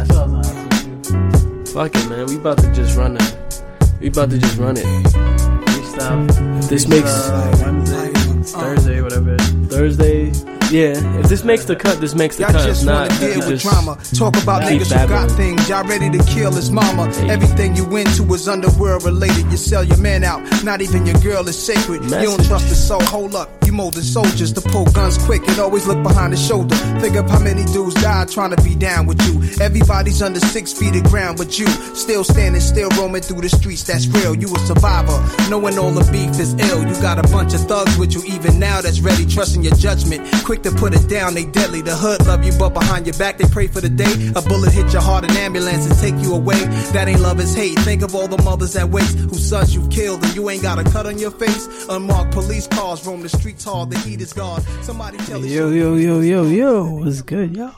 That's what I'm asking Fuck it, man. We about to just run it. We about to just run it. Freestyle. If this makes Wednesday, Thursday, whatever. Thursday, yeah. If this makes the cut, this makes the Y'all cut. Just not, wanna we deal with drama. Talk about niggas who got things. Y'all ready to kill his mama. Everything you into is underworld related. You sell your man out. Not even your girl is sacred. You don't trust the soul. Hold up. You molding soldiers to pull guns quick and always look behind the shoulder. Think of how many dudes died trying to be down with you. Everybody's under six feet of ground, but you still standing, still roaming through the streets. That's real. You a survivor. Knowing all the beef is ill. You got a bunch of thugs with you even now that's ready, trusting your judgment. Quick to put it down, they deadly. The hood love you, but behind your back they pray for the day. A bullet hit your heart, an ambulance and take you away. That ain't love, it's hate. Think of all the mothers that waste, whose sons you've killed, and you ain't got a cut on your face. Unmarked police cars roam the streets hard, the heat is gone. Somebody tell Yo, yo, yo, yo, yo. What's good, yo?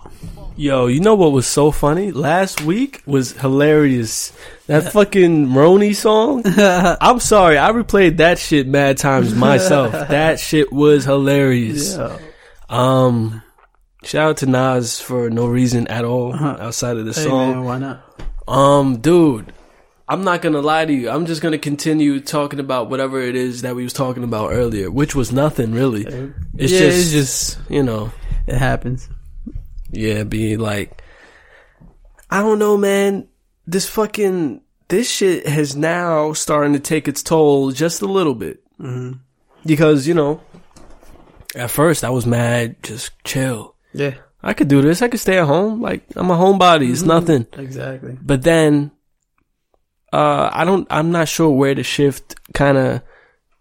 Yo, you know what was so funny? Last week was hilarious. That fucking Roni song. I'm sorry, I replayed that shit mad times myself. That shit was hilarious. Yo. Um, shout out to Nas for no reason at all outside of the Hey, song. man, why not? Um, dude, I'm not gonna lie to you. I'm just gonna continue talking about whatever it is that we was talking about earlier, which was nothing really. It's Yeah, just, it's just- you know, It happens. yeah, be like, I don't know, man. This fucking this shit has now starting to take its toll just a little bit because you know, at first I was mad, just chill. Yeah. I could do this. I could stay at home. Like I'm a homebody. It's nothing. Exactly. But then, uh, I don't, I'm not sure where the shift kind of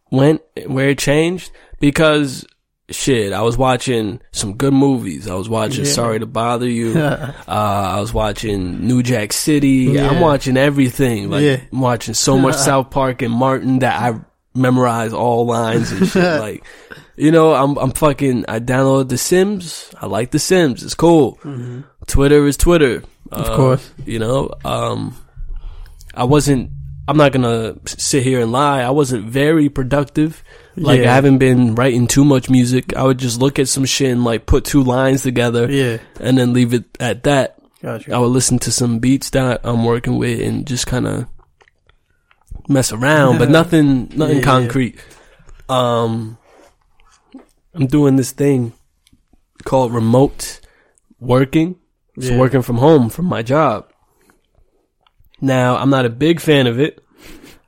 went, where it changed because shit, I was watching some good movies. I was watching Yeah. Sorry to Bother You. uh, I was watching New Jack City. Yeah. I'm watching everything. Like, Yeah. I'm watching so much South Park and Martin that I memorize all lines and shit. like, you know, I'm, I'm fucking, I downloaded The Sims. I like The Sims. It's cool. Twitter is Twitter. Of Uh, course. you know um i wasn't i'm not gonna sit here and lie i wasn't very productive like Yeah. i haven't been writing too much music i would just look at some shit and like put two lines together Yeah. and then leave it at that Gotcha. i would listen to some beats that i'm working with and just kind of mess around but nothing nothing Yeah, yeah. concrete um i'm doing this thing called remote working so Yeah. working from home from my job. Now, I'm not a big fan of it.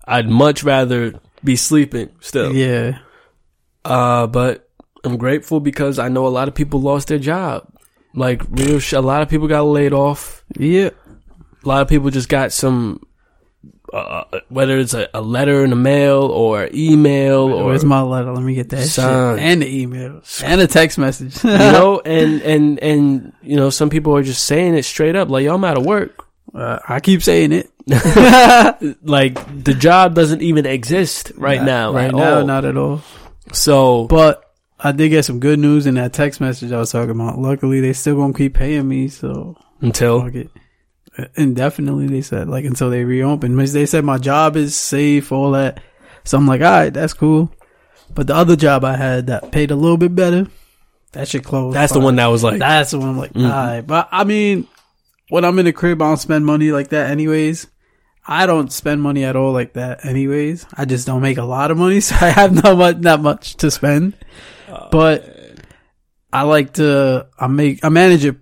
I'd much rather be sleeping still. Yeah. Uh, but I'm grateful because I know a lot of people lost their job. Like real sh- a lot of people got laid off. Yeah. A lot of people just got some uh, whether it's a, a letter in the mail or email or Where's my letter? Let me get that Son. shit. And the email. And a text message. you know and and and you know some people are just saying it straight up like yo I'm out of work. uh, I keep saying it. Like the job doesn't even exist right Not- now. Right now, all. not at all. So But I did get some good news in that text message I was talking about. Luckily, they still gonna keep paying me, so until. Indefinitely, they said like until they reopen. They said my job is safe, all that. So I'm like, all right, that's cool. But the other job I had that paid a little bit better, that should close. that's the one that was like That's the one I'm like, Mhm. alright. But I mean, when I'm in the crib, I don't spend money like that anyways. I don't spend money at all like that anyways. I just don't make a lot of money, so I have not much, not much to spend. but I like to, I make, I manage it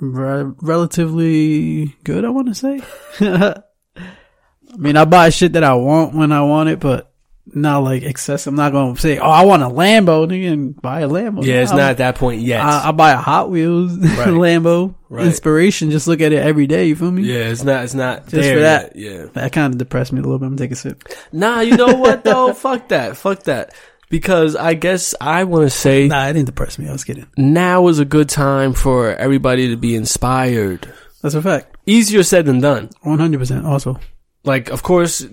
re- relatively good, I want to say. I mean, I buy shit that I want when I want it, but not like excessive. I'm not going to say, oh, I want a Lambo, nigga, and buy a Lambo. yeah, it's I'm- not at that point yet. I, I buy a Hot Wheels Lambo Right. inspiration. Just look at it every day. You feel me? yeah, it's not. It's not Just there for that. yet, Yeah. That kind of depressed me a little bit. I'm take a sip. Nah, you know what though? Fuck that. Fuck that. Because I guess I want to say Nah, it didn't depress me. I was kidding. now is a good time for everybody to be inspired. That's a fact. Easier said than done. 100. percent Also, Like, of course,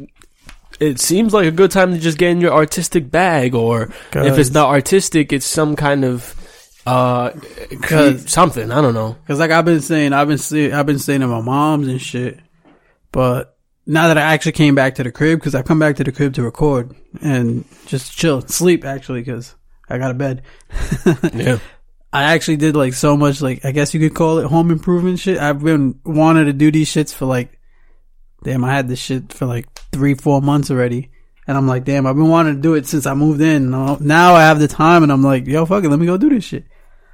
it seems like a good time to just get in your artistic bag, or if it's not artistic, it's some kind of uh cre- Cause- something. I don't know. because like I've been saying, I've been saying, I've been saying to my moms and shit. But now that I actually came back to the crib, because I've come back to the crib to record and just chill, sleep actually, because I got a bed. Yeah. I actually did like so much, like I guess you could call it home improvement shit. I've been wanting to do these shits for like, damn, I had this shit for like three, four months already, and I'm like, damn, I've been wanting to do it since I moved in. Now now I have the time, and I'm like, yo, fuck it, let me go do this shit.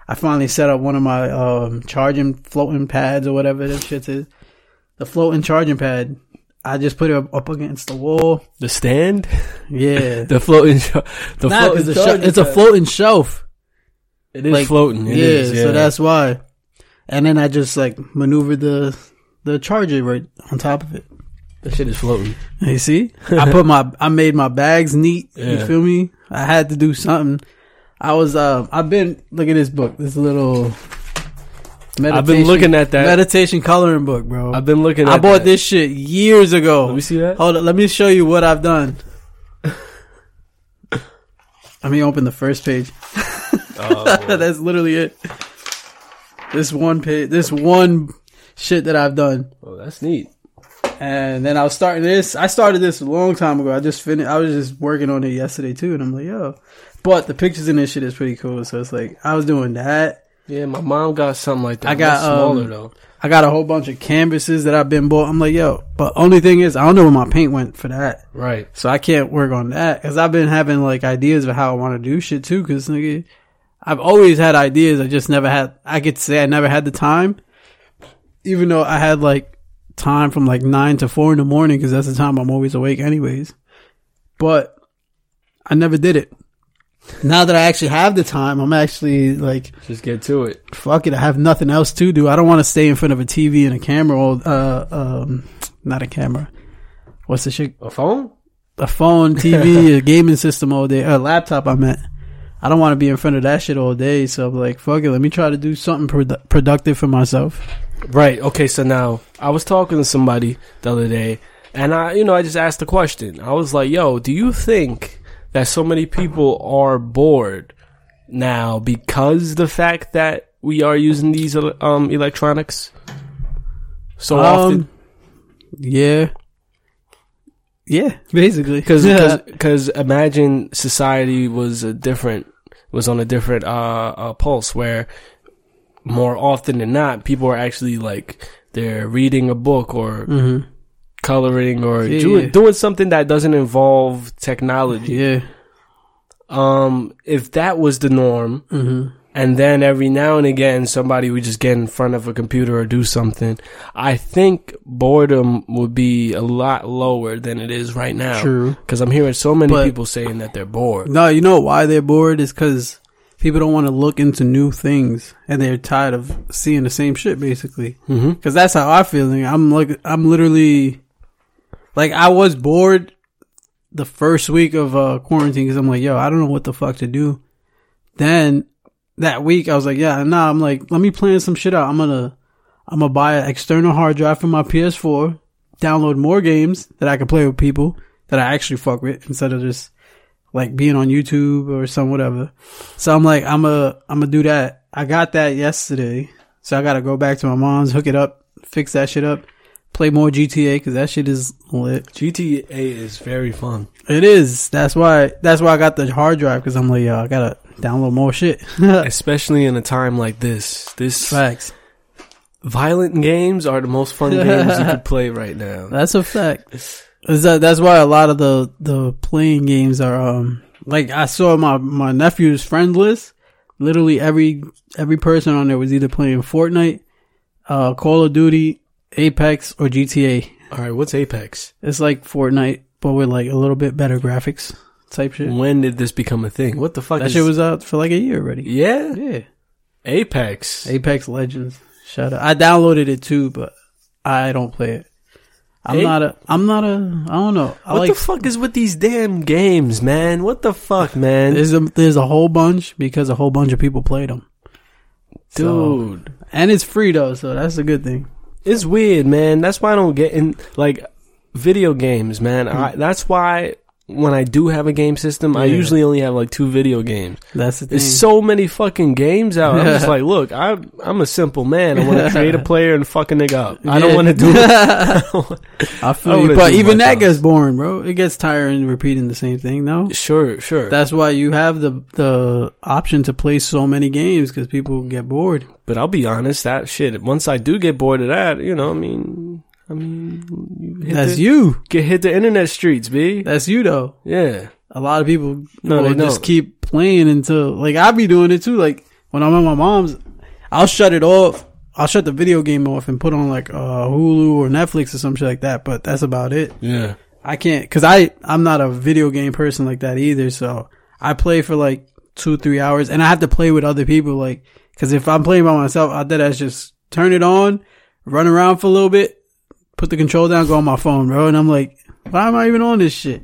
I finally set up one of my um charging floating pads or whatever that shit is. The floating charging pad. I just put it up, up against the wall. The stand, Yeah. the floating, the Nah, floating. charging it's a floating shelf. It is like, floating. It yeah, is, so that's why. And then I just like maneuvered the the charger right on top of it. that shit is floating. You see, I put my I made my bags neat. Yeah. You feel me? I had to do something. I was uh I've been look at this book. This little. Meditation, I've been looking at that. meditation coloring book, bro. I've been looking. at I bought that. this shit years ago. Let me see that. Hold on, let me show you what I've done. let me open the first page. Oh, That's literally it. This one page, this one shit that I've done. oh, that's neat. And then I was starting this. I started this a long time ago. I just finished. I was just working on it yesterday too, and I'm like, yo. But the pictures in this shit is pretty cool. So it's like I was doing that. Yeah, my mom got something like that. I got, It's smaller um, though. I got a whole bunch of canvases that I've been bought. I'm like, yo. But only thing is, I don't know where my paint went for that. Right. So I can't work on that because I've been having like ideas of how I want to do shit too. Because nigga, I've always had ideas. I just never had. I could say I never had the time, even though I had like time from like nine to four in the morning because that's the time I'm always awake, anyways. But I never did it. Now that I actually have the time, I'm actually like, Just get to it. fuck it. I have nothing else to do. I don't want to stay in front of a TV and a camera. All, uh, um, not a camera. What's the shit? A phone? a phone, TV, a gaming system all day, a laptop. I meant. I don't want to be in front of that shit all day. So I'm like, fuck it. Let me try to do something produ- productive for myself. Right. Okay. So now I was talking to somebody the other day, and I, you know, I just asked the question. I was like, "Yo, do you think that so many people are bored now because the fact that we are using these um electronics so often?" Um, Yeah. Yeah, basically. Because yeah. because imagine society was a different was on a different uh, uh pulse where more often than not people are actually like they're reading a book or Mhm. Coloring or Yeah, doing, yeah. doing something that doesn't involve technology. yeah. Um, if that was the norm, hmm and then every now and again somebody would just get in front of a computer or do something, I think boredom would be a lot lower than it is right now. True. Because I'm hearing so many But- people saying that they're bored. No, you know why they're bored is because people don't want to look into new things and they're tired of seeing the same shit, basically. Mm-hmm. Cause that's how I feel. I'm like, I'm literally, like, I was bored the first week of uh, quarantine because I'm like, yo, I don't know what the fuck to do. Then that week, I was like, yeah, nah, I'm like, let me plan some shit out. I'm gonna, I'm gonna buy an external hard drive for my PS4, download more games that I can play with people that I actually fuck with instead of just like being on YouTube or some whatever. So I'm like, I'm a, I'm gonna do that. I got that yesterday. So I gotta go back to my mom's, hook it up, fix that shit up, play more GTA because that shit is lit. GTA is very fun. It is. That's why. That's why I got the hard drive because I'm like, yo, I gotta download more shit. Especially in a time like this. This Facts. violent games are the most fun games you could play right now. That's a fact. Is that that's why a lot of the the playing games are um like I saw my my nephew's friend list. Literally every every person on there was either playing Fortnite, uh, Call of Duty, Apex, or GTA. All right, what's Apex? It's like Fortnite, but with like a little bit better graphics type shit. When did this become a thing? What the fuck That is shit was out for like a year already. Yeah, Yeah, Apex. Apex Legends. Shut up. I downloaded it too, but I don't play it. I'm A- not a. I'm not a. I don't know. I what like the fuck is with these damn games, man? What the fuck, man? There's a there's a whole bunch because a whole bunch of people played them. Dude, and it's free though, so that's a good thing. It's weird, man. That's why I don't get in like video games, man. I, that's why when I do have a game system, I usually only have like two video games. That's the thing. There's so many fucking games out. I'm just like, look, I'm I'm a simple man. I want to create a player and fuck a nigga up. I don't want to do. I I feel you, but even that job. gets boring, bro. It gets tiring repeating the same thing. No, sure, sure. that's why you have the the option to play so many games because people get bored. But I'll be honest, that shit. Once I do get bored of that, you know, I mean, I mean, you hit That's the, you. Get hit the internet streets, b. That's you though. Yeah, A lot of people No, will they just don't. keep playing until like I be doing it too. Like when I'm at my mom's, I'll shut it off. I'll shut the video game off and put on like uh, Hulu or Netflix or some shit like that. But that's about it. yeah. I can't because I I'm not a video game person like that either. So I play for like two three hours, and I have to play with other people. Like because if I'm playing by myself, I did just turn it on, run around for a little bit, put the control down, go on my phone, bro, and I'm like, why am I even on this shit?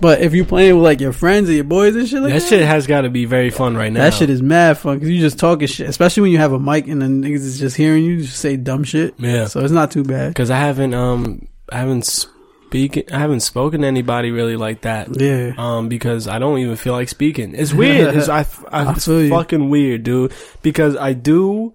But if you playing with like your friends or your boys and shit like that, That shit has got to be very fun right now. that shit is mad fun because you just talking shit, especially when you have a mic and then niggas is just hearing you just say dumb shit. Yeah. So it's not too bad. because I haven't um I haven't speaking I haven't spoken to anybody really like that. Yeah. Um, because I don't even feel like speaking. It's weird. It's, I, I, I it's feel you. fucking weird, dude. Because I do,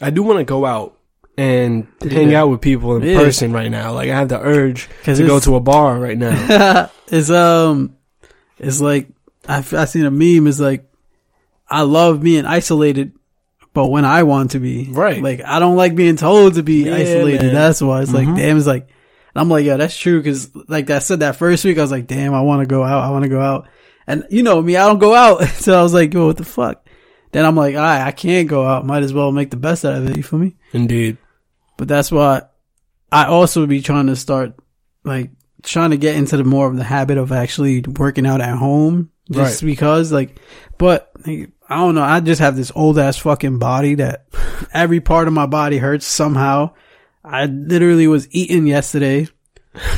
I do want to go out and hang out with people in Yeah. person right now. Like I have the urge to go to a bar right now. it's um, it's like I I seen a meme. It's like I love being isolated, but when I want to be, Right. Like I don't like being told to be Yeah, isolated. man. That's why it's Mhm. like damn. It's like and I'm like yeah, that's true because like I said that first week, I was like damn, I want to go out. I want to go out, and you know me, I don't go out. so I was like, yo, what the fuck? Then I'm like, all right, I can't go out. Might as well make the best out of it. You feel me? Indeed. But that's why I also be trying to start like trying to get into the more of the habit of actually working out at home just Right. because like but like, I don't know, I just have this old ass fucking body that every part of my body hurts somehow. I literally was eating yesterday.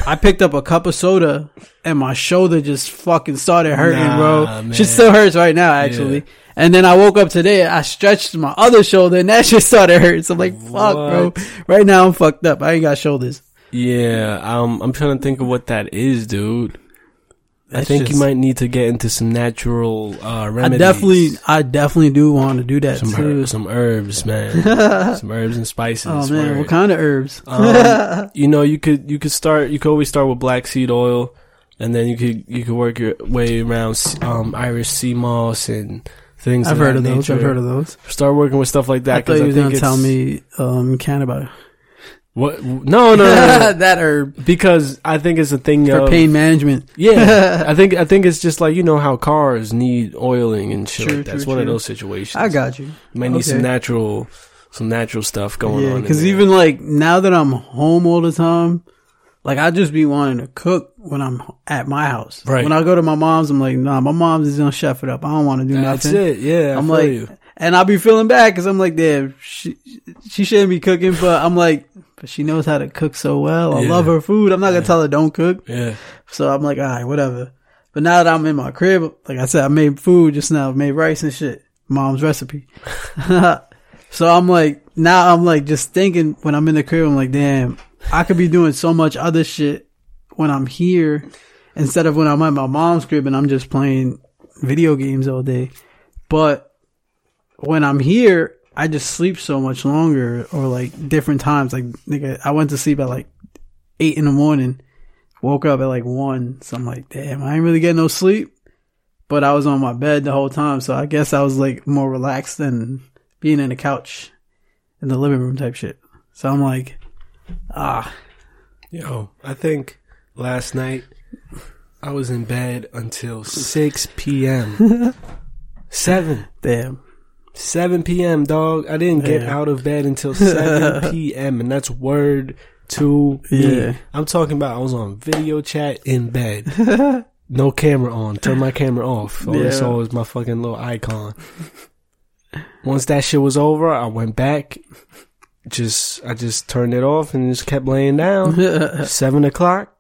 I picked up a cup of soda and my shoulder just fucking started hurting, Nah, bro. man. Shit still hurts right now, actually. And then I woke up today, I stretched my other shoulder and that shit started hurting. So I'm like, fuck, bro. Right now I'm fucked up. I ain't got shoulders. Yeah. Um, I'm trying to think of what that is, dude. I That's think you might need to get into some natural uh, remedies. I definitely, I definitely do want to do that some too. herbs, some herbs, man. some herbs and spices. oh man, word. what kind of herbs? Um, you know, you could you could start. You could always start with black seed oil, and then you could you could work your way around um, Irish sea moss and things. I've heard of those. I've heard of those. Start working with stuff like I that. thought 'cause you was think gonna tell me um cannabis. what? No, no, no, no. that herb because I think it's a thing for of pain management. Yeah, I think I think it's just like you know how cars need oiling and shit True, like that. true, It's one of those situations. I got you. You might need some natural, some natural stuff going Yeah, on. because even like now that I'm home all the time, like I just be wanting to cook when I'm at my house. Right. When I go to my mom's, I'm like, nah, my mom's is gonna chef it up. I don't want to do that's nothing. it. Yeah, I I'm like, you. and I'll be feeling bad because I'm like, damn, she she shouldn't be cooking, but I'm like, but she knows how to cook so well. I Yeah. love her food. I'm not gonna tell her don't cook. Yeah, So I'm like, all right, whatever. But now that I'm in my crib, like I said, I made food just now, made rice and shit. Mom's recipe. so I'm like, now I'm like just thinking when I'm in the crib, I'm like, damn, I could be doing so much other shit when I'm here instead of when I'm at my mom's crib and I'm just playing video games all day. But when I'm here, I just sleep so much longer or like different times. Like, nigga, I went to sleep at like eight in the morning woke up at like one. So I'm like, damn, I ain't really getting no sleep. But I was on my bed the whole time. So I guess I was like more relaxed than being in the couch in the living room type shit. So I'm like, ah, yo, I think last night I was in bed until six p.m. Seven. damn. 7 p.m., dog. I didn't get out of bed until 7 p.m., and that's word to me. Yeah. I'm talking about I was on video chat in bed. no camera on. Turn my camera off. All I saw was my fucking little icon. Once that shit was over, I went back. Just, I just turned it off and just kept laying down. Seven o'clock.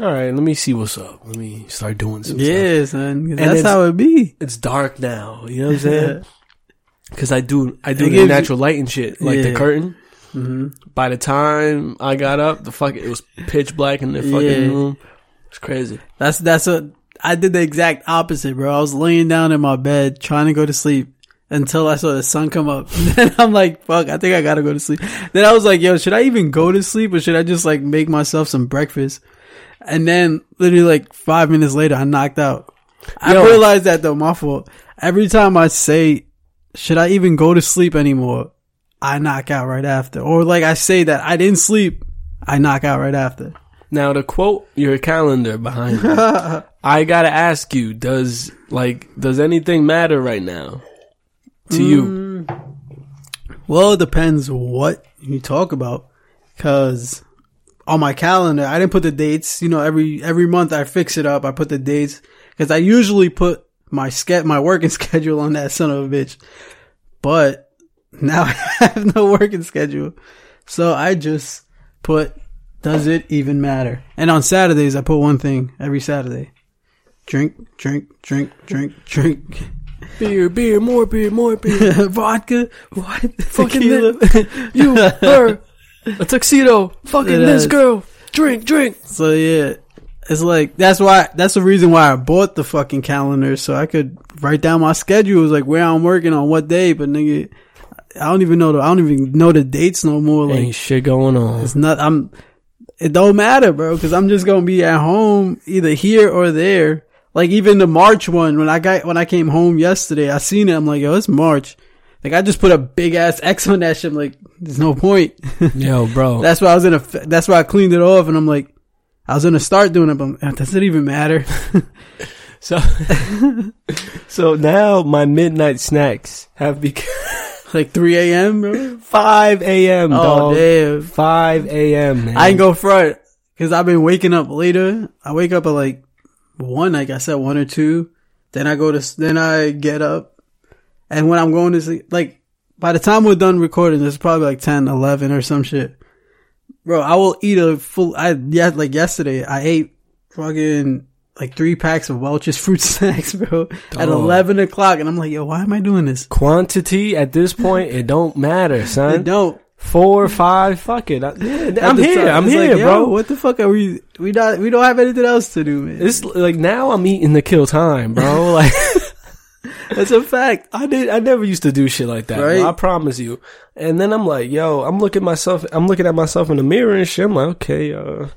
All right, let me see what's up. Let me start doing some stuff. yeah, son. 'cause And That's how it be. It's dark now. You know what I'm saying? Because I do, I do the gives you- natural light and shit, like the Yeah. curtain. hmm By the time I got up, the fuck, it was pitch black in the fucking Yeah. room. It's crazy. That's that's what I did the exact opposite, bro. I was laying down in my bed trying to go to sleep until I saw the sun come up. then I'm like, fuck, I think I gotta go to sleep. Then I was like, yo, should I even go to sleep or should I just like make myself some breakfast? And then literally like five minutes later, I knocked out. I realized that though, my fault. Every time I say, should I even go to sleep anymore? I knock out right after. Or like I say that I didn't sleep, I knock out right after. Now to quote your calendar behind you, I gotta ask you: Does like does anything matter right now to you? Mm. Well, it depends what you talk about. Cause on my calendar, I didn't put the dates. You know, every, every month I fix it up. I put the dates. Cause I usually put my ske- my working schedule on that son of a bitch. But now I have no working schedule. So I just put, does it even matter? And on Saturdays, I put one thing every Saturday. Drink, drink, drink, drink, drink. Beer, beer, more beer, more beer. Vodka. What? Fucking Tequila. you, her, a tuxedo, fucking It this girl. Drink, drink. So yeah, it's like that's why that's the reason why I bought the fucking calendar so I could write down my schedules like where I'm working on what day. But nigga, I don't even know the I don't even know the dates no more. Like Ain't shit going on. it's not. I'm. It don't matter, bro, because I'm just gonna be at home either here or there. Like even the March one when I got when I came home yesterday, I seen it. I'm like, yo, it's March. Like I just put a big ass X on that shit. I'm like, there's no point. Yo, bro. That's why I was in a. That's why I cleaned it off, and I'm like, I was gonna start doing it, but does it even matter? So, so now my midnight snacks have become like 3 a.m., bro. 5 a.m. Oh dog. damn! 5 a.m. Man. I ain't go front because I've been waking up later. I wake up at like one, like I said, one or two. Then I go to. Then I get up, and when I'm going to sleep, like by the time we're done recording, it's probably like 10, 11 or some shit. Bro, I will eat a full. I yeah, like yesterday, I ate fucking like three packs of Welch's fruit snacks, bro, at eleven o'clock, and I'm like, yo, why am I doing this? Quantity at this point, it don't matter, son. It don't. Four, five, fuck it. I, yeah, I'm here. time, I'm here, like, bro. What the fuck are we? We not. We don't have anything else to do, man. It's like now I'm eating to kill time, bro. Like That's a fact. I did. I never used to do shit like that. Right. bro. I promise you. And then I'm like, yo, I'm looking myself. I'm looking at myself in the mirror and shit. I'm like, okay, uh,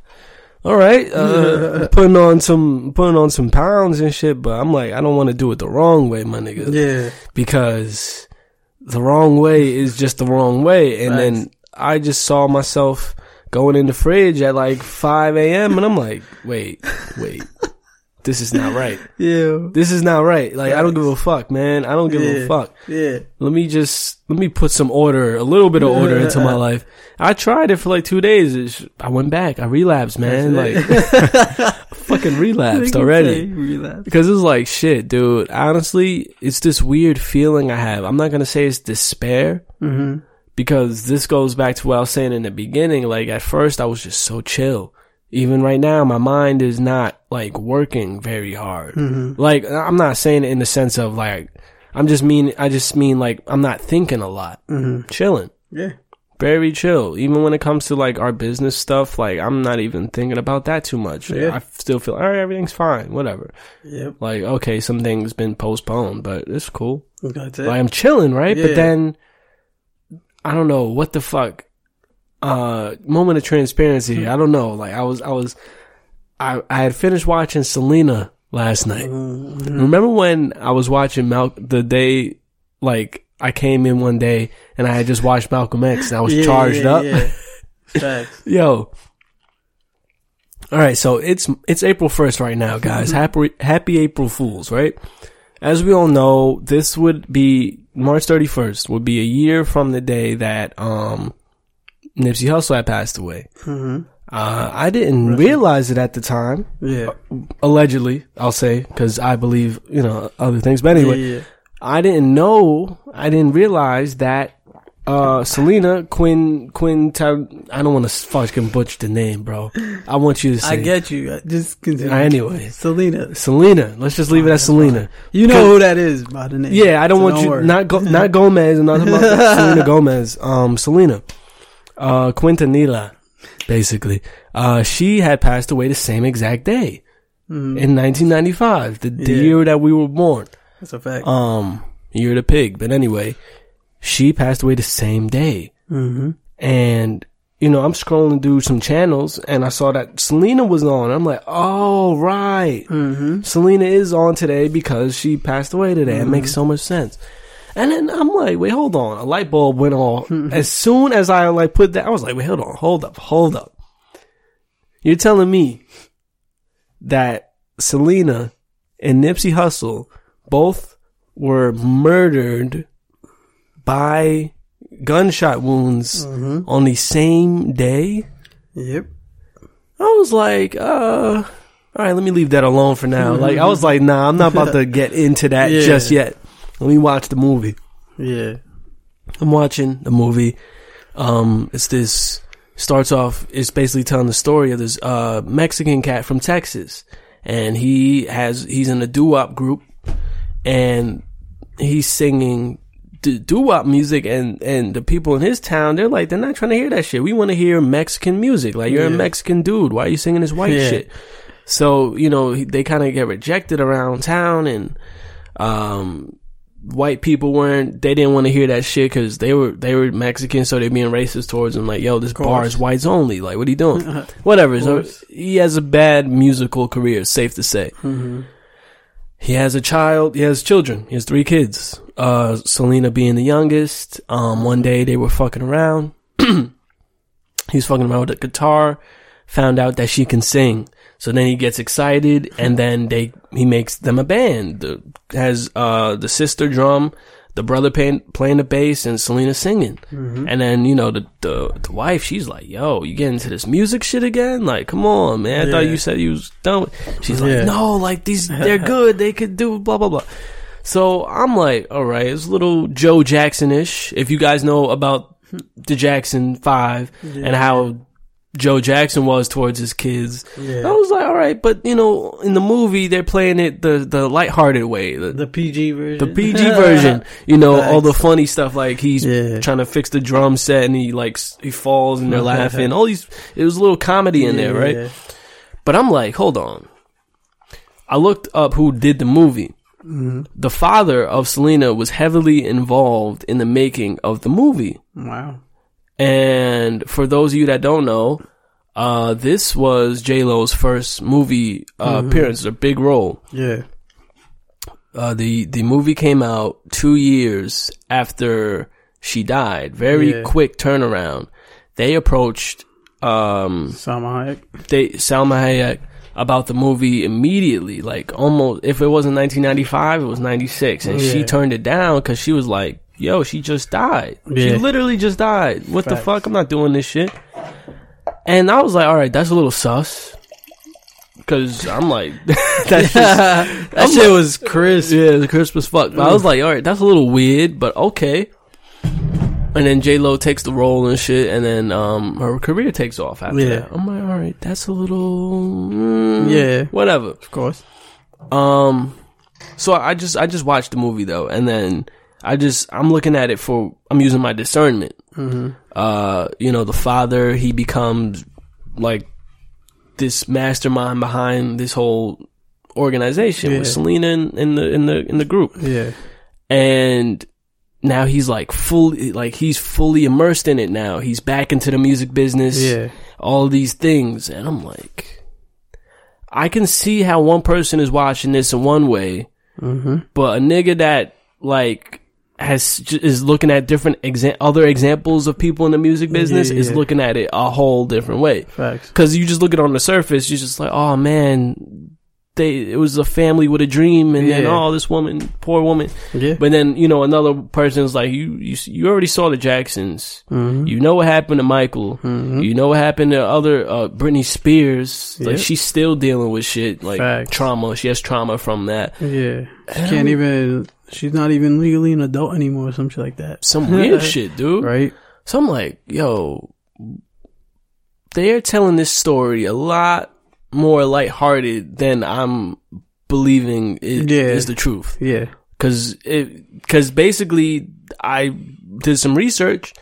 all right, uh, putting on some, putting on some pounds and shit. But I'm like, I don't want to do it the wrong way, my nigga. Yeah. because the wrong way is just the wrong way. And then I just saw myself going in the fridge at like 5 a.m. and I'm like, wait, wait, this is not right. Yeah. This is not right. Like, I don't give a fuck, man. I don't give Yeah. a fuck. Yeah. Let me just, let me put some order, a little bit of order into my life. I tried it for like two days. I went back. I relapsed, man. Like, fucking relapsed already. Relapse. Because it's like shit, dude. Honestly, it's this weird feeling I have. I'm not gonna say it's despair Mm-hmm. because this goes back to what I was saying in the beginning. Like at first, I was just so chill. Even right now, my mind is not like working very hard. Mm-hmm. Like I'm not saying it in the sense of like I'm just mean. I just mean like I'm not thinking a lot. Mm-hmm. Chilling, Yeah. Very chill. Even when it comes to like our business stuff, like I'm not even thinking about that too much. Yeah. I still feel all right. Everything's fine. Whatever Yep. like okay something's been postponed but it's cool That's it. like i'm chilling right Yeah. but then i don't know what the fuck uh moment of transparency i don't know like i was i was i i had finished watching selena last night Mm-hmm. remember when i was watching Mal- the day like i came in one day and i had just watched malcolm x and i was Yeah, charged yeah, up Yeah. Facts. Yo. All right, so it's it's April 1st right now, guys. Happy happy April Fools, right? As we all know, this would be March 31st would be a year from the day that um Nipsey Hussle had passed away. Mm-hmm. Uh I didn't realize it at the time, Yeah. allegedly, I'll say, cuz I believe, you know, other things, but anyway, Yeah, yeah. I didn't know, I didn't realize that uh Selena Quinn Quinn Tar- I don't want to fucking butcher the name, bro. I want you to say I get you. Just continue. Anyway. Selena. Selena. Let's just leave it at Selena. You know who that is by the name. Yeah, I don't So want you worry. not go, not Gomez about Selena Gomez. Um, Selena, uh, Quintanilla, basically. Uh, she had passed away the same exact day. in 1995, the, the Yeah. year that we were born. That's a fact. Um, of the pig. But anyway, she passed away the same day. mm-hmm. And, you know, I'm scrolling through some channels and I saw that Selena was on. I'm like, oh, right. Mm-hmm. Selena is on today because she passed away today. It makes so much sense. And then I'm like, wait, hold on. A light bulb went off. as soon as I like put that, I was like, wait, hold on, hold up, hold up. You're telling me that Selena and Nipsey Hussle both were murdered by gunshot wounds on the same day? Yep. I was like, uh, all right, let me leave that alone for now. Like, I was like, nah, I'm not about to get into that Yeah. just yet. Let me watch the movie. Yeah. I'm watching the movie. Um, it's this starts off. It's basically telling the story of this uh Mexican cat from Texas, and he has he's in a doo wop group, and he's singing doo wop music, and and the people in his town they're like they're not trying to hear that shit. We want to hear Mexican music. Like you're a Mexican dude. Why are you singing this white Yeah. shit? So you know they kind of get rejected around town, and um white people weren't they didn't want to hear that shit because they were they were Mexican, so they're being racist towards him. Like, yo, this bar is whites only. Like, what are you doing? Whatever. So he has a bad musical career. Safe to say. Mm-hmm. He has a child. He has children. He has three kids. Uh, Selena being the youngest. Um, one day they were fucking around. he was fucking around with a guitar. Found out that she can sing. So then he gets excited, and then they he makes them a band. Has uh the sister drum, the brother playing playing the bass, and Selena singing. Mm-hmm. And then you know the, the the wife, she's like, "Yo, you getting into this music shit again? Like, come on, man! I thought you said you was done." with-" She's like, Yeah. "No, like these, they're good. They could do blah blah blah." So I'm like, all right, it's a little Joe Jackson ish. If you guys know about the Jackson Five and how Joe Jackson was towards his kids, Yeah. I was like, all right, but you know, in the movie they're playing it the the lighthearted way, the, The PG version. the PG version. You know, all the funny stuff like he's Yeah. trying to fix the drum set and he like he falls and they're laughing. All these, it was a little comedy in there, right? Yeah. But I'm like, hold on. I looked up who did the movie. Mm-hmm. The father of Selena was heavily involved in the making of the movie. Wow. And for those of you that don't know, uh, this was J Lo's first movie uh, appearance, a big role. Yeah. Uh, the the movie came out two years after she died. Very Yeah. quick turnaround. They approached um, Salma Hayek. they Salma Hayek about the movie immediately. Like almost, if it wasn't 1995, it was 96, and she turned it down because she was like, "Yo, she just died. She literally just died. What the fuck? I'm not doing this shit." And I was like, "All right, that's a little sus." Cause I'm like, That shit was crisp. yeah, the crisp as fuck. But I was like, all right, that's a little weird, but okay. And then J Lo takes the role and shit, and then um her career takes off after Yeah. that. I'm like, all right, that's a little mm, Yeah. whatever. Of course. Um, so I just I just watched the movie though, and then I just I'm looking at it for I'm using my discernment. Uh, you know, the father he becomes like this mastermind behind this whole organization with Selena in, in the in the in the group Yeah. and now he's like fully like he's fully immersed in it now he's back into the music business Yeah. all these things and i'm like i can see how one person is watching this in one way Mm-hmm. but a nigga that like has is looking at different exa- other examples of people in the music business Yeah, is yeah. looking at it a whole different way Facts. because you just look at it on the surface, you're just like, oh man, they it was a family with a dream, and then oh this woman, poor woman. Yeah. But then you know another person's like, you you you already saw the Jacksons, Mhm. you know what happened to Michael, Mhm. you know what happened to other uh, Britney Spears. Like she's still dealing with shit like Facts. trauma. She has trauma from that. Yeah. She can't even. She's not even legally an adult anymore. or Some shit like that. Some weird shit, dude. Right. So I'm like, yo, they're telling this story a lot more lighthearted than I'm believing it Yeah. is the truth. Yeah. Cause it, cause basically I did some research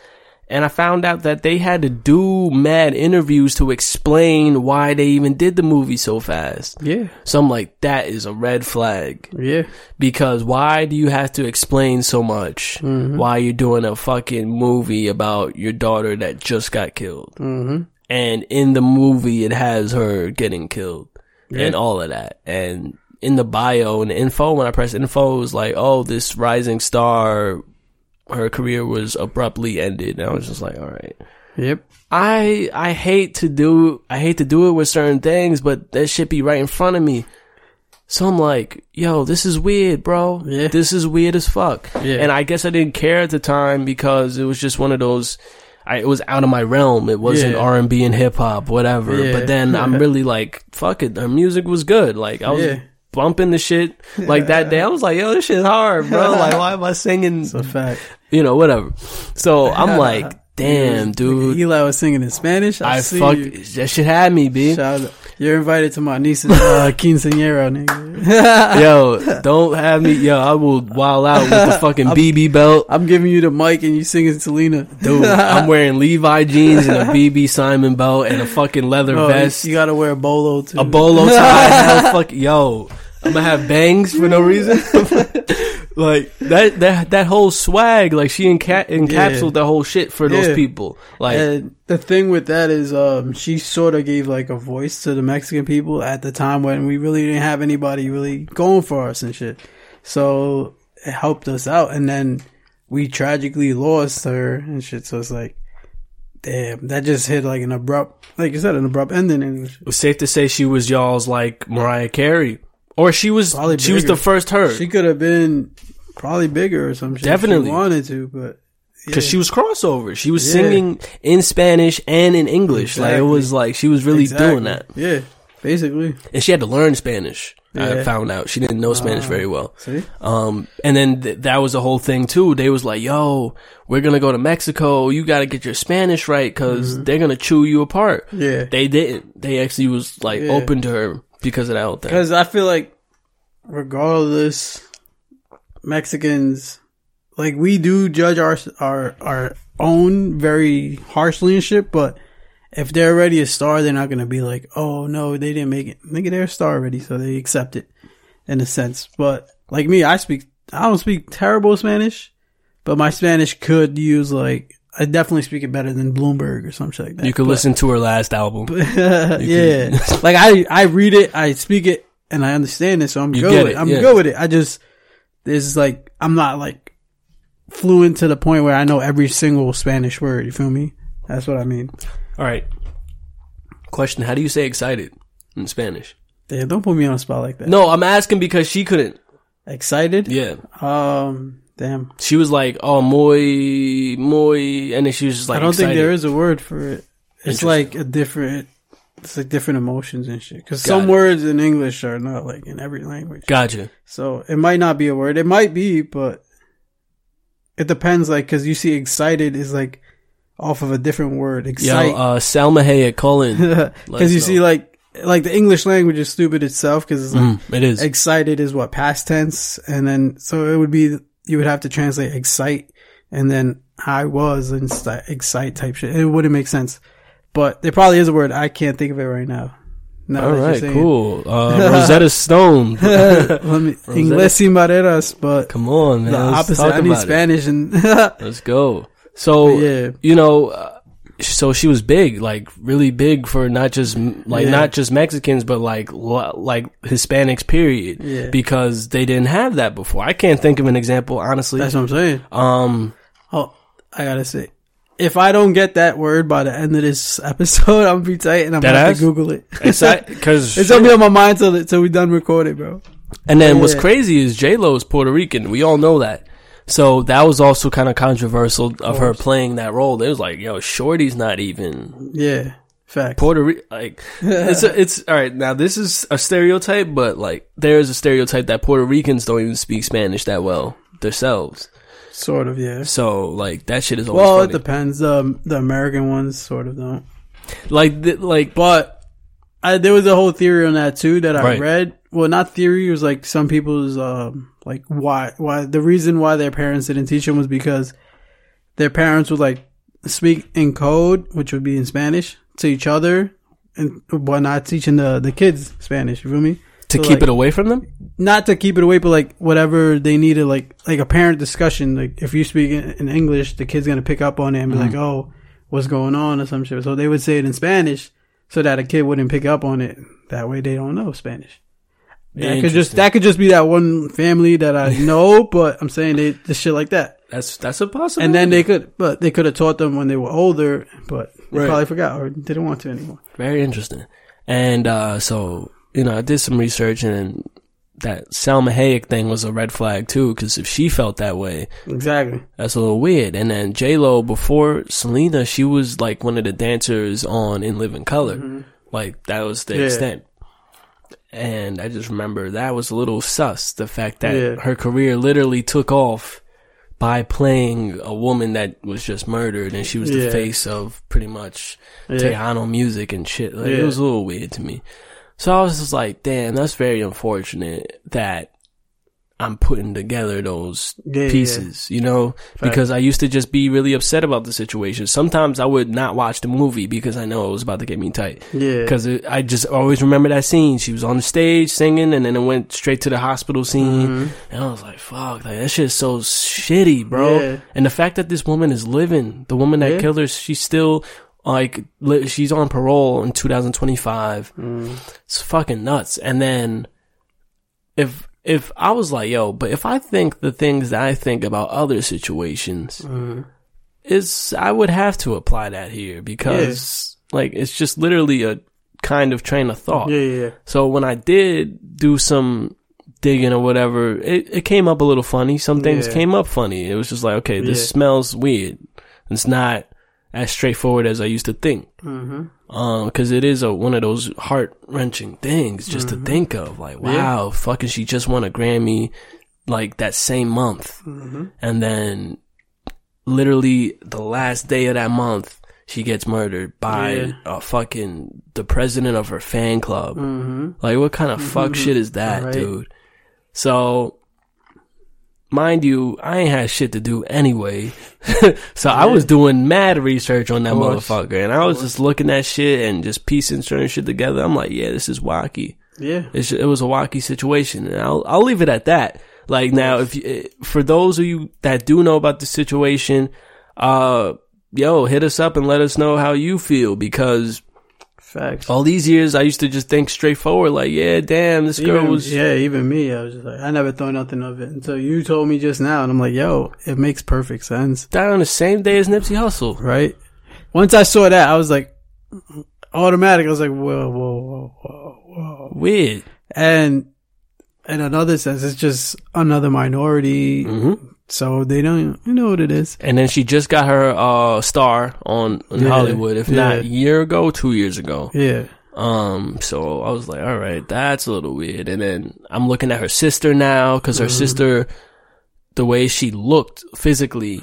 And I found out that they had to do mad interviews to explain why they even did the movie so fast. Yeah. So I'm like, that is a red flag. Yeah. Because why do you have to explain so much why you're doing a fucking movie about your daughter that just got killed? Mm-hmm. And in the movie, it has her getting killed and all of that. And in the bio and the info, when I press info, it was like, oh, this rising star, her career was abruptly ended. And I was just like, all right. Yep. I I hate to do I hate to do it with certain things, but that shit be right in front of me. So I'm like, yo, this is weird, bro. Yeah. This is weird as fuck. Yeah. And I guess I didn't care at the time because it was just one of those. I, it was out of my realm. It wasn't Yeah. R and B and hip hop, whatever. Yeah. But then I'm really like, fuck it. Her music was good. Like I was Yeah. Bumping the shit like that day. I was like, yo, this shit's hard, bro. Like why am I singing? It's a fact. You know, whatever. So I'm like, damn, dude. Eli was singing in Spanish. I, I fuck you. that shit had me, b. You're invited to my niece's uh, quinceañera, nigga. Yo, don't have me. Yo, I will wild out with the fucking BB belt, I'm giving you the mic and you singing Selena. dude. I'm wearing Levi jeans and a BB Simon belt and a fucking leather Oh, vest, you, you gotta wear a bolo too. a bolo tie. fuck, yo, I'm gonna have bangs for no reason. like that, that, that whole swag. Like she enca- encapsulated the whole shit for those people. Like, And the thing with that is, um, she sort of gave like a voice to the Mexican people at the time when we really didn't have anybody really going for us and shit. So it helped us out. And then we tragically lost her and shit. So it's like, damn, that just hit like an abrupt, like you said, an abrupt ending. It was safe to say she was y'all's like Mariah Carey, or she was Probably she was the first her. she could have been probably bigger or some shit. if Definitely. She wanted to, but Cause she was crossover. She was Yeah. singing in Spanish and in English. Like it was like she was really Exactly. doing that. Yeah, basically. And she had to learn Spanish. I Yeah. Ah. found out she didn't know Spanish very well. See? Um, and then th- that was the whole thing too. They was like, "Yo, we're gonna go to Mexico. You got to get your Spanish right because they're gonna chew you apart." Mm-hmm. Yeah. They didn't. They actually was like Yeah. open to her because of that whole thing. Because I feel like, regardless, Mexicans, like we do judge our our our own very harshly and shit. But if they're already a star, they're not gonna be like, oh no, they didn't make it. Nigga, they're a star already, so they accept it in a sense. But like me, I speak, I don't speak terrible Spanish, but my Spanish could use like. I definitely speak it better than Bloomberg or some shit like that. You could But- listen to her last album. yeah. like I, I read it, I speak it, and I understand it, so I'm You good with it, it. I'm yeah. good with it. I just, there's like, I'm not like fluent to the point where I know every single Spanish word. You feel me? That's what I mean. All right. Question: How do you say excited in Spanish? Damn, don't put me on a spot like that. No, I'm asking because she couldn't. Excited? Yeah. Um, damn. She was like, "Oh, muy, muy," and then she was just like, I don't think there is a word for it. It's like a different, it's like different emotions and shit. Cause Got some it. words in English are not like in every language. Gotcha. So it might not be a word. It might be, but it depends. Like, cause you see, excited is like off of a different word. Yo, Excite, uh, Salma Hayek, Colin. because you see, like, like the English language is stupid itself. Because it's like Mm, it is. excited is what past tense, and then so it would be you would have to translate excite, and then I was and excite type shit. It wouldn't make sense, but there probably is a word I can't think of it right now. now All right, cool. Uh, Rosetta Stone. Let me sin barreras, but Come on, man. the Let's opposite. talk I need about it. Spanish and Let's go. So, Yeah. you know, so she was big, like really big for not just like Yeah. not just Mexicans, but like like Hispanics. Period. Yeah. Because they didn't have that before. I can't think of an example, honestly. that's what I'm saying. um, Oh, I gotta say, if I don't get that word by the end of this episode, I'm gonna be tight and I'm gonna have to Google it. because it's gonna be on my mind till till we done recording, bro. And then what's Yeah. crazy is J Lo is Puerto Rican. We all know that. So that was also kind of controversial of her playing that role. It was like, yo, Shorty's not even Yeah, fact. Puerto Rican. Like, it's a, it's all right. Now this is a stereotype, but like there is a stereotype that Puerto Ricans don't even speak Spanish that well themselves. Sort of, yeah. So like that shit is always Well, it depends. Um, the American ones sort of don't. like th- like But I, there was a whole theory on that too that I Right. read. Well, not theory. It was like some people's um like why why the reason why their parents didn't teach them was because their parents would like speak in code, which would be in Spanish, to each other, and but not teaching the the kids Spanish. You feel me? To So, keep like, it away from them? not to keep it away, but like whatever they needed, like like a parent discussion. Like if you speak in, in English, the kid's gonna pick up on it and be like, "Oh, what's going on?" or some shit. So they would say it in Spanish so that a kid wouldn't pick up on it. That way, they don't know Spanish. That could just that could just be that one family that I know, but I'm saying they just shit like that. That's that's a possibility. And then they could, but they could have taught them when they were older, but they Right. probably forgot or didn't want to anymore. Very interesting. And uh, so, you know, I did some research and that Salma Hayek thing was a red flag too, because if she felt that way, Exactly. that's a little weird. And then J Lo before Selena, she was like one of the dancers on In Living Color, mm-hmm. like that was the Yeah. extent. And I just remember that was a little sus. The fact that Yeah. her career literally took off by playing a woman that was just murdered, and she was the face of pretty much Yeah. Tejano music and shit. Like, It was a little weird to me. So I was just like, damn, that's very unfortunate that I'm putting together those Yeah, yeah. pieces, you know, because I used to just be really upset about the situation. Sometimes I would not watch the movie because I know it was about to get me tight. Yeah. Because I just always remember that scene. She was on the stage singing and then it went straight to the hospital scene. Mm-hmm. And I was like, fuck, like that shit's so shitty, bro. Yeah. And the fact that this woman is living, the woman that Yeah. killed her, she's still like, she's on parole in 2025. Mm. It's fucking nuts. And then if, if I was like, yo, but if I think the things that I think about other situations Mm. is, I would have to apply that here because like, it's just literally a kind of train of thought. Yeah, yeah, yeah. So when I did do some digging or whatever, it, it came up a little funny. Some things Yeah. came up funny. It was just like, okay, this Yeah. smells weird. It's not as straightforward as I used to think. Mm-hmm. Um, it is a, one of those heart wrenching things just to think of. Like, wow, fucking she just won a Grammy like that same month. Mm-hmm. And then literally the last day of that month, she gets murdered by Yeah. a fucking, the president of her fan club. Mm-hmm. Like, what kind of fuck shit is that, Right. dude? So, mind you, I ain't had shit to do anyway. so I was doing mad research on that motherfucker, and I was just looking at shit and just piecing certain shit together. I'm like, yeah, this is wacky. Yeah. It's, it was a wacky situation, and I'll I'll leave it at that. Like now, if you, eh, for those of you that do know about the situation, uh, yo, hit us up and let us know how you feel because Facts. all these years I used to just think straightforward, like, yeah, damn, this girl Even, was yeah, even me, I was just like, I never thought nothing of it until you told me just now, and I'm like, yo, it makes perfect sense, died on the same day as Nipsey Hussle. right? Once I saw that, I was like, automatic. I was like, whoa, whoa, whoa, whoa, whoa. Weird. And in another sense, it's just another minority, Mm-hmm. So they don't, you know what it is. And then she just got her uh star on in Yeah, Hollywood, if not a year ago, two years ago. Yeah, Um, so I was like, all right, that's a little weird. And then I'm looking at her sister now because her sister, the way she looked physically,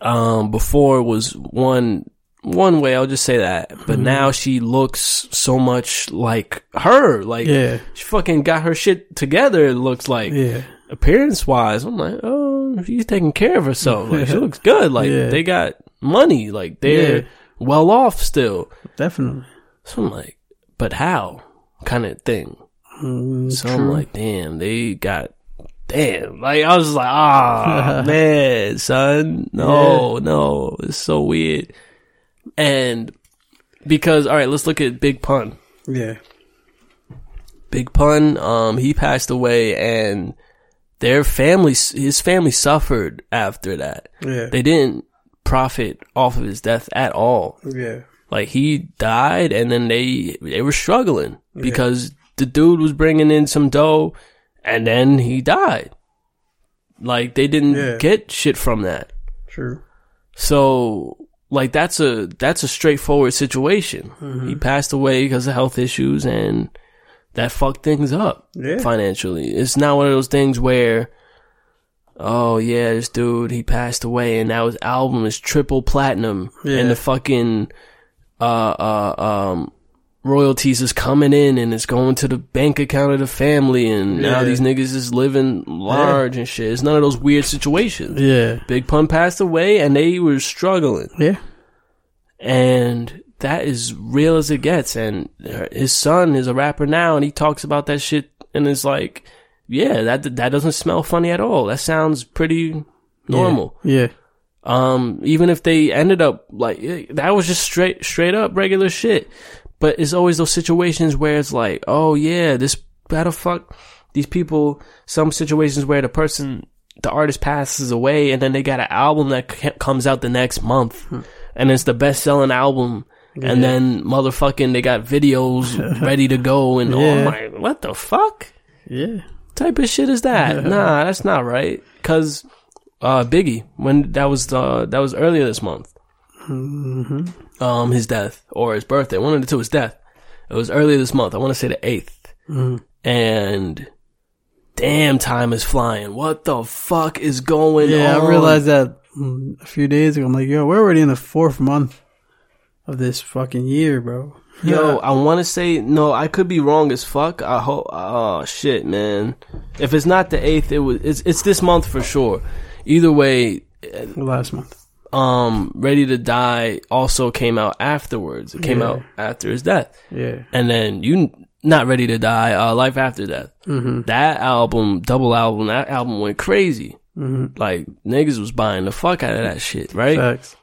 um, before was one, one way. I'll just say that. But now she looks so much like her. Like, yeah, she fucking got her shit together. It looks like yeah, appearance wise. I'm like, oh, she's taking care of herself. Like, she looks good. Like, Yeah. they got money. Like, they're Yeah. well off still. definitely. So I'm like, but how? Kind of thing. Mm, So I'm like, damn, they got, damn. Like, I was just like, ah, man, son. No, no. It's so weird. And because, all right, let's look at Big Pun. yeah, Big Pun, um, he passed away and their family, his family suffered after that. yeah, They didn't profit off of his death at all. yeah, Like he died and then they they were struggling because the dude was bringing in some dough and then he died. Like they didn't Yeah. get shit from that. true. So like that's a that's a straightforward situation. Mm-hmm. He passed away because of health issues and that fucked things up Yeah. financially. It's not one of those things where oh yeah, this dude he passed away and now his album is triple platinum Yeah. and the fucking uh uh um royalties is coming in and it's going to the bank account of the family and now these niggas is living large and shit. It's none of those weird situations. Yeah, Big Pun passed away and they were struggling. yeah, and that is real as it gets. And his son is a rapper now, and he talks about that shit, and it's like, yeah, that that doesn't smell funny at all. That sounds pretty normal. Yeah. Um, even if they ended up like eh, that was just straight straight up regular shit. But it's always those situations where it's like, oh yeah, this the fuck these people. Some situations where the person, the artist passes away, and then they got an album that c- comes out the next month, and it's the best selling album. And then motherfucking, they got videos ready to go, and oh my, what the fuck? Yeah. type of shit is that? nah, that's not right. Cause, uh, Biggie, when that was, uh, that was earlier this month. Um, his death or his birthday, one of the two, his death. It was earlier this month. I want to say the 8th. And damn, time is flying. What the fuck is going Yeah, on? I realized that a few days ago. I'm like, yo, we're already in the fourth month of this fucking year, bro. Yo, I want to say no. I could be wrong as fuck. I hope. Oh shit, man. If it's not the eighth, it was. It's it's this month for sure. Either way, last month. um, Ready to Die also came out afterwards. It came Yeah. out after his death, Yeah. and then you not Ready to Die. Uh, Life After Death. Mm-hmm. That album, double album. That album went crazy. Mm-hmm. Like niggas was buying the fuck out of that shit, right? Facts.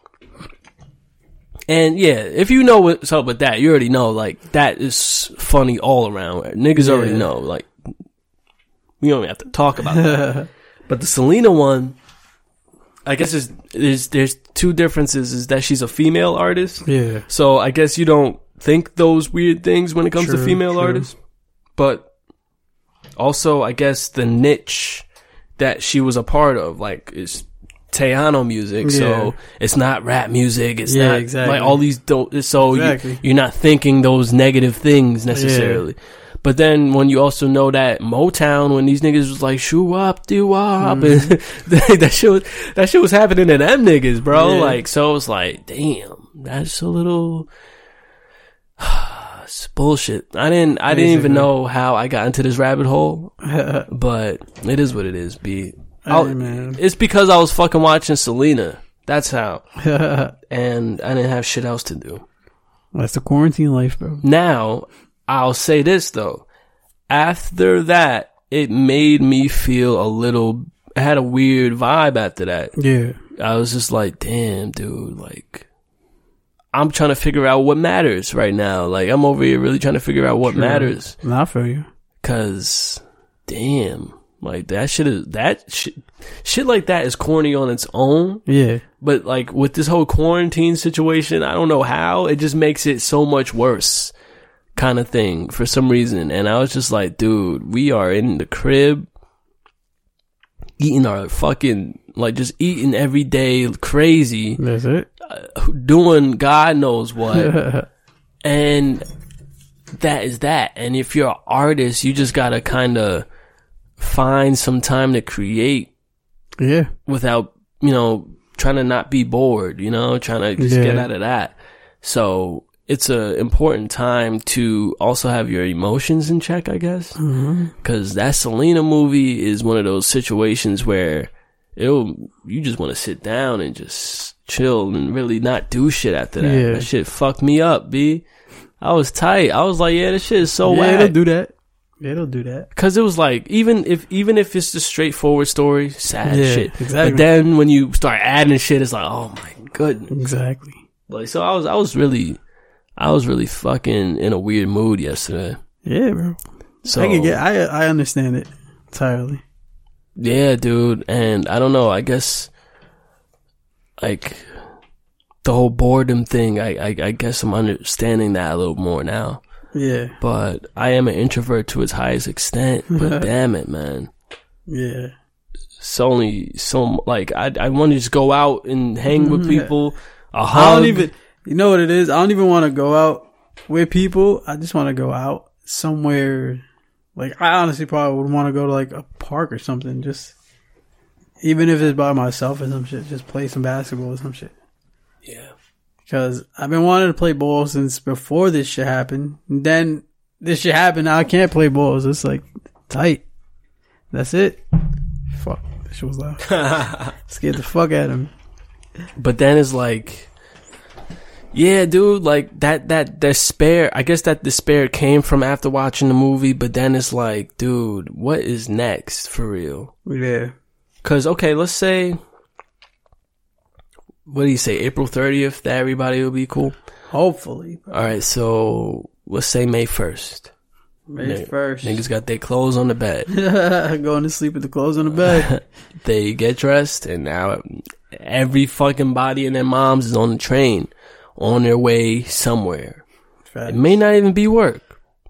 And yeah, if you know what's up with that, you already know like that is funny all around. Niggas already know. Like we don't even have to talk about that. but the Selena one, I guess is there's there's two differences. Is that she's a female artist, Yeah. so I guess you don't think those weird things when it comes to female true. artists. But also, I guess the niche that she was a part of, like, is Tejano music. Yeah. So it's not rap music. It's Yeah, not exactly. like all these. Do- so Exactly. you, you're not thinking those negative things necessarily. But then when you also know that Motown, when these niggas was like shoo up, do up, Mm-hmm. and that shit was that shit was happening to them niggas, bro. Yeah. Like so, it's like, damn, that's a little. It's bullshit. I didn't. I didn't even know how I got into this rabbit hole, but it is what it is. B. Hey, man. It's because I was fucking watching Selena. That's how, and I didn't have shit else to do. That's the quarantine life, bro. Now, I'll say this though. After that, it made me feel a little, I had a weird vibe after that. Yeah. I was just like, damn, dude, like, I'm trying to figure out what matters right now. Like, I'm over here really trying to figure out what matters. Not for you. Cause, damn, like that shit is, that shit, shit like that is corny on its own. Yeah. But like with this whole quarantine situation, I don't know how it just makes it so much worse kind of thing for some reason. And I was just like, dude, we are in the crib eating our fucking, like just eating every day crazy, That's it. Uh, doing God knows what. and that is that. And if you're an artist, you just gotta kind of find some time to create yeah. without you know trying to not be bored you know trying to just Yeah. get out of that so it's a important time to also have your emotions in check i guess mm-hmm. because that selena movie is one of those situations where it'll you just want to sit down and just chill and really not do shit after that Yeah. that shit fucked me up b i was tight i was like yeah this shit is so yeah, whack do that. Yeah, they'll do that. Cause it was like even if even if it's the straightforward story, sad Yeah, shit. exactly. But then when you start adding shit, it's like, oh my goodness. Exactly. Like so, I was I was really, I was really fucking in a weird mood yesterday. Yeah, bro. So I can get. I I understand it entirely. yeah, dude, and I don't know. I guess like the whole boredom thing. I I, I guess I'm understanding that a little more now. Yeah. But I am an introvert to its highest extent. But damn it, man. Yeah. it's only so like I I want to just go out and hang with people. I don't even. You know what it is? I don't even want to go out with people. I just want to go out somewhere. Like I honestly probably would want to go to like a park or something. Just even if it's by myself or some shit. Just play some basketball or some shit. Because I've been wanting to play ball since before this shit happened. And then this shit happened. Now I can't play balls. It's like tight. That's it. Fuck. That shit was loud. Scared the fuck out of me. But then it's like, Yeah, dude, like that that despair. I guess that despair came from after watching the movie, but then it's like, dude, what is next for real? Yeah. Cause okay, let's say, what do you say, April thirtieth? That everybody will be cool. Hopefully. All right, so let's say May first. May first. Niggas got their clothes on the bed. Going to sleep with the clothes on the bed. they get dressed, and now every fucking body in their moms is on the train, on their way somewhere. It may not even be work,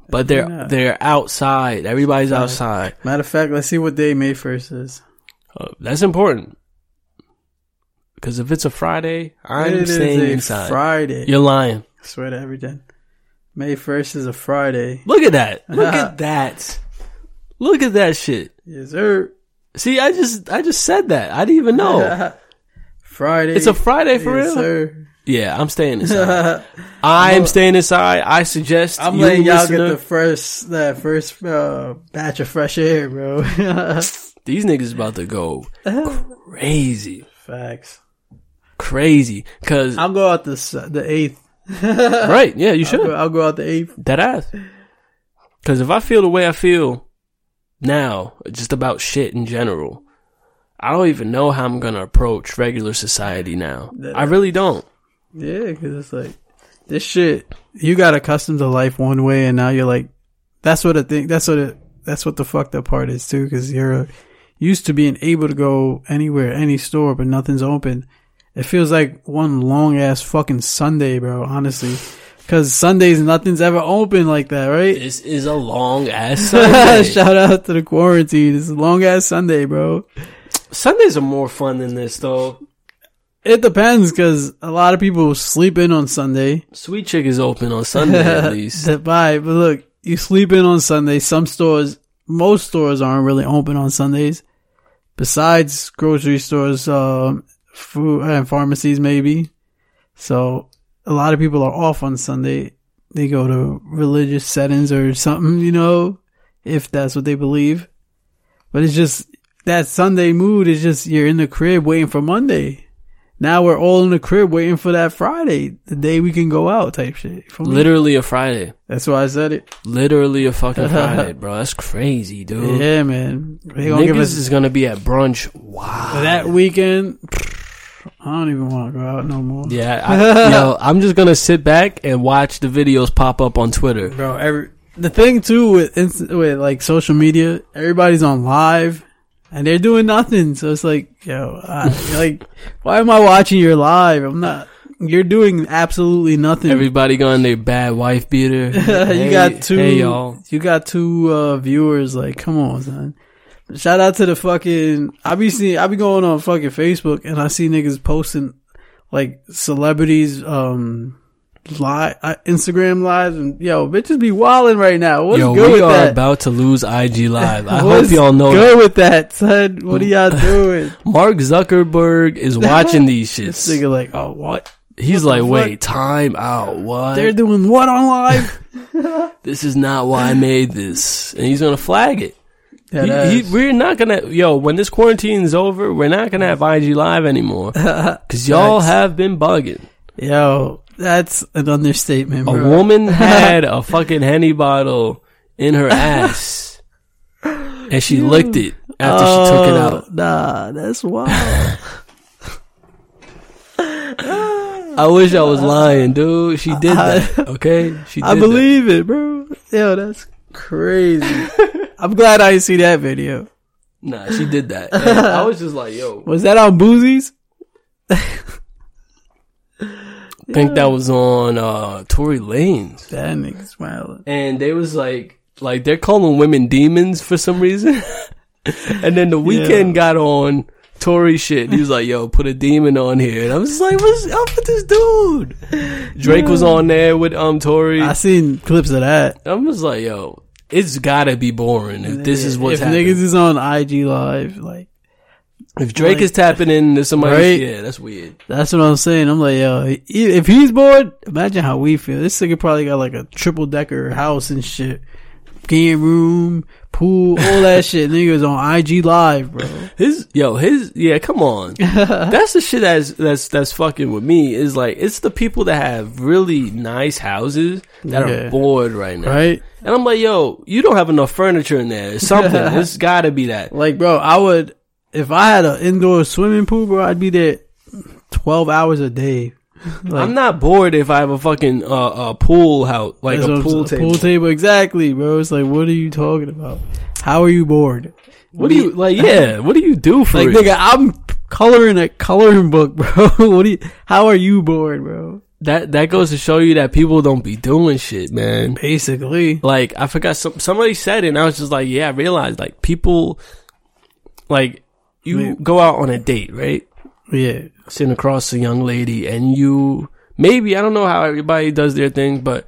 but they're they're outside. Everybody's outside. Matter of fact, let's see what day May first is. Uh, that's important. Because if it's a Friday, I'm It is staying a inside. Friday. You're lying. I swear to everything. May first is a Friday. Look at that. Look at that. Look at that shit. Yes, sir. See, I just I just said that. I didn't even know. Friday. It's a Friday for yes, real. sir. Yeah, I'm staying inside. I'm staying inside. I suggest I'm you letting y'all listener, get the first that first uh, batch of fresh air, bro. these niggas about to go crazy, Facts. Crazy. Cause I'll go out the the eighth. right, yeah, you I'll should go, I'll go out the eighth. that ass. Cause if I feel the way I feel now, just about shit in general, I don't even know how I'm gonna approach regular society now. I really don't. Yeah, because it's like this shit. You got accustomed to life one way, and now you're like, that's what I think. That's what it. That's what the fucked up part is too. Because you're used to being able to go anywhere, any store, but nothing's open. It feels like one long ass fucking Sunday, bro. Honestly, because Sundays nothing's ever open like that, right? This is a long ass Sunday. Shout out to the quarantine. It's a long ass Sunday, bro. Sundays are more fun than this though. It depends because a lot of people sleep in on Sunday. Sweet Chick is open on Sunday at least. Bye. But look, you sleep in on Sunday. Some stores, most stores aren't really open on Sundays. Besides grocery stores, um, food and pharmacies maybe. So a lot of people are off on Sunday. They go to religious settings or something, you know, if that's what they believe. But it's just that Sunday mood is just you're in the crib waiting for Monday. Now we're all in the crib waiting for that Friday, the day we can go out type shit. Literally a Friday. That's why I said it. Literally a fucking Friday, bro. That's crazy, dude. Yeah, man. They gonna Niggas give us is gonna be at brunch. Wow. that weekend. I don't even want to go out no more. Yeah, I, yo, I'm just gonna sit back and watch the videos pop up on Twitter. bro. Every the thing too with inst- with like social media, everybody's on live and they're doing nothing. So it's like, yo, I, like, why am I watching your live? I'm not. You're doing absolutely nothing. Everybody going their bad wife beater. you Hey- got two. Hey, y'all. You got two uh, viewers. Like, come on, son. Shout out to the fucking. I be seeing. I be going on fucking Facebook and I see niggas posting like celebrities um live uh, Instagram lives and yo bitches be wilding right now. What's Yo, good we with are that? about to lose IG Live. I hope y'all know that. good with that, son. What are y'all doing? Mark Zuckerberg is watching these this shits. nigga like, oh what? He's what like, wait, time out. What? They're doing what on live? this is not why I made this. And he's gonna flag it. That He- he- we're not gonna, yo, when this quarantine is over, we're not gonna have IG Live anymore. Cause y'all have been bugging. Yo, that's an understatement, A woman had a fucking Henny bottle in her ass. And she licked it after she took it Oh, out. Nah, that's wild. I wish I was lying, dude. She did that. Okay? She I that. believe it, bro. Yo, that's crazy. I'm glad I didn't see that video. Nah, she did that. And I was just like, yo. Was that on Boosie's? I think that was on uh Tory Lanez. That nigga smiling. And they was like like they're calling women demons for some reason. and then the Weeknd got on Tory shit. He was like, yo, put a demon on here. And I was just like, what's up with this dude? Drake was on there with um Tory. I seen clips of that. I was like, yo, it's gotta be boring if this is what's if happening. niggas is on IG live, like if Drake like- is tapping into somebody, Right? yeah, that's weird. that's what I'm saying. I'm like, yo, if he's bored, imagine how we feel. This nigga probably got like a triple decker house and shit. Game room, pool, all that shit. Niggas on IG live, bro. His yo, his yeah, come on. that's the shit that's that's that's fucking with me. Is like it's the people that have really nice houses that Yeah. are bored right now. Right? And I'm like, yo, you don't have enough furniture in there. It's something. it's gotta be that. Like, bro, I would if I had an indoor swimming pool, bro. I'd be there twelve hours a day. Like, I'm not bored if I have a fucking uh, uh pool house, like a pool table. Pool table, exactly, bro. It's like, what are you talking about? How are you bored? What do you like? Yeah, what do you do for Like, it? nigga, I'm coloring a coloring book, bro. what do you? How are you bored, bro? that that goes to show you that people don't be doing shit, man. Basically, Like I forgot some somebody said it, and I was just like, yeah, I realized like people, like you go out on a date, right? Yeah, Sitting across a young lady, and you maybe I don't know how everybody does their thing, but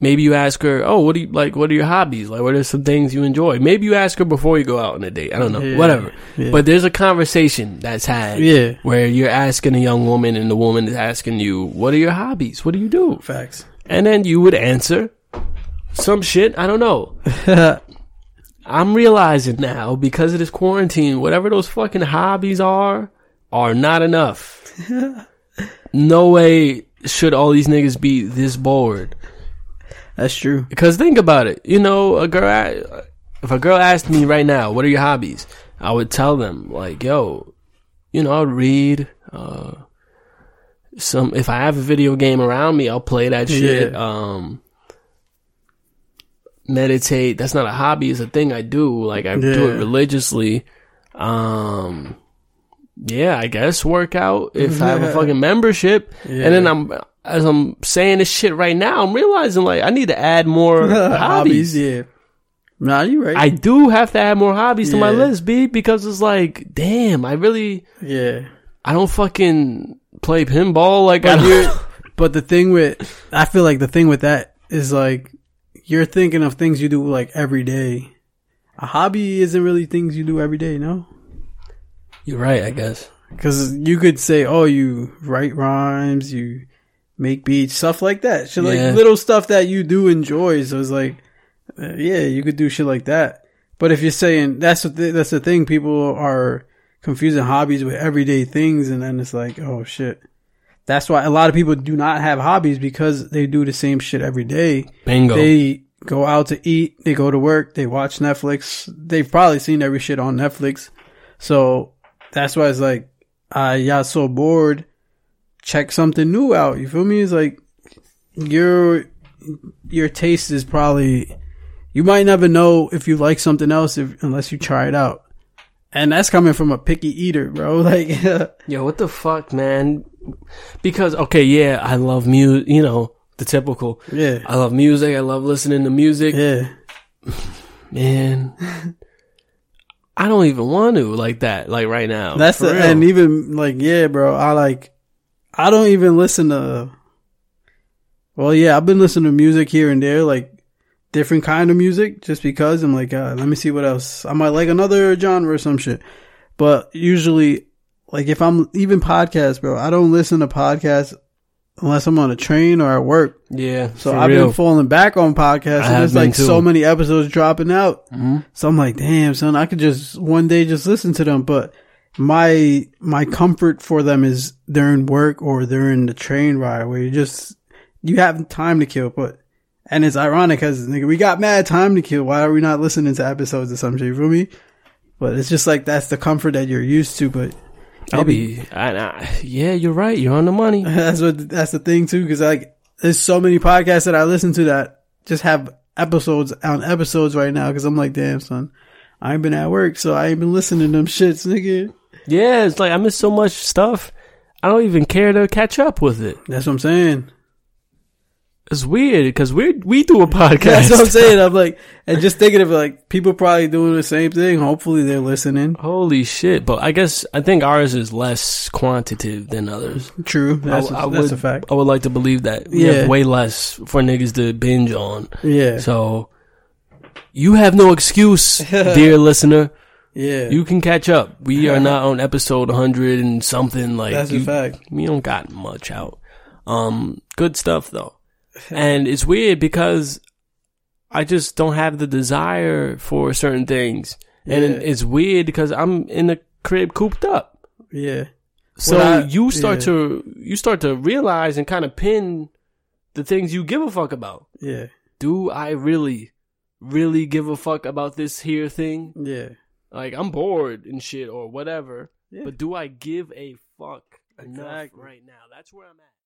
maybe you ask her, oh, what do you like? What are your hobbies? Like, what are some things you enjoy? Maybe you ask her before you go out on a date. I don't know, Yeah. whatever. Yeah. But there's a conversation that's had, Yeah. where you're asking a young woman, and the woman is asking you, what are your hobbies? What do you do? facts. And then you would answer some shit. I don't know. I'm realizing now because of this quarantine, whatever those fucking hobbies are, are not enough. no way should all these niggas be this bored. That's true. Because think about it. You know, a girl, if a girl asked me right now, what are your hobbies? I would tell them, like, yo, you know, I would read, uh, some, if I have a video game around me, I'll play that shit. Yeah. Um, meditate. That's not a hobby. It's a thing I do. Like, I do it religiously. Um, yeah, I guess work out if I have a fucking membership. Yeah. And then I'm, as I'm saying this shit right now, I'm realizing like I need to add more hobbies. hobbies, yeah. Nah, you right. I do have to add more hobbies to my list, B, because it's like, damn, I really, yeah. I don't fucking play pinball. Like, I don't, but the thing with, I feel like the thing with that is like, you're thinking of things you do like every day. A hobby isn't really things you do every day, no? You're right, I guess. Because you could say, oh, you write rhymes, you make beats, stuff like that. Shit Yeah. like little stuff that you do enjoy. So it's like, uh, yeah, you could do shit like that. But if you're saying that's the th- that's the thing, people are confusing hobbies with everyday things, and then it's like, oh shit. That's why a lot of people do not have hobbies because they do the same shit every day. Bingo. They go out to eat, they go to work, they watch Netflix. They've probably seen every shit on Netflix. So that's why it's like, uh, I got so bored. Check something new out. You feel me? It's like your your taste is probably you might never know if you like something else if, unless you try it out. And that's coming from a picky eater, bro. Like, Yo, what the fuck, man? Because, okay, yeah, I love music, you know, the typical. yeah, I love music. I love listening to music. yeah, Man. I don't even want to like that, like right now. That's the and even like yeah, bro. I like I don't even listen to. Well, yeah, I've been listening to music here and there, like different kind of music, just because I'm like, uh, let me see what else. I might like another genre or some shit. But usually, like if I'm even podcasts, bro, I don't listen to podcasts unless I'm on a train or at work. Yeah. So I've real. been falling back on podcasts, and have like too. so many episodes dropping out. Mhm. So I'm like, damn, son, I could just one day just listen to them. But my my comfort for them is during work or during the train ride where you just you have time to kill. But and it's ironic because nigga, we got mad time to kill. Why are we not listening to episodes or some shit? You feel me? But it's just like that's the comfort that you're used to. But I'll be, I, I, yeah, you're right. You're on the money. that's what that's the thing too, because like there's so many podcasts that I listen to that just have episodes on episodes right now. Because I'm like, damn son, I ain't been at work, so I ain't been listening to them shits, nigga. Yeah, it's like I miss so much stuff. I don't even care to catch up with it. That's what I'm saying. It's weird because we we do a podcast. That's what I'm saying. I'm like, and just thinking of like people probably doing the same thing. Hopefully they're listening. Holy shit! But I guess I think ours is less quantitative than others. True, that's I, a, I that's would, a fact. I would like to believe that we Yeah. have way less for niggas to binge on. Yeah, So you have no excuse, dear listener. yeah, You can catch up. We are not on episode 100 and something like that's you, a fact. we don't got much out. Um, good stuff though. And it's weird because I just don't have the desire for certain things. And Yeah. it's weird because I'm in the crib cooped up. Yeah. So I- you start yeah. to you start to realize and kind of pin the things you give a fuck about. Yeah. Do I really, really give a fuck about this here thing? Yeah. Like I'm bored and shit or whatever. Yeah. But do I give a fuck enough Exactly. right now? That's where I'm at.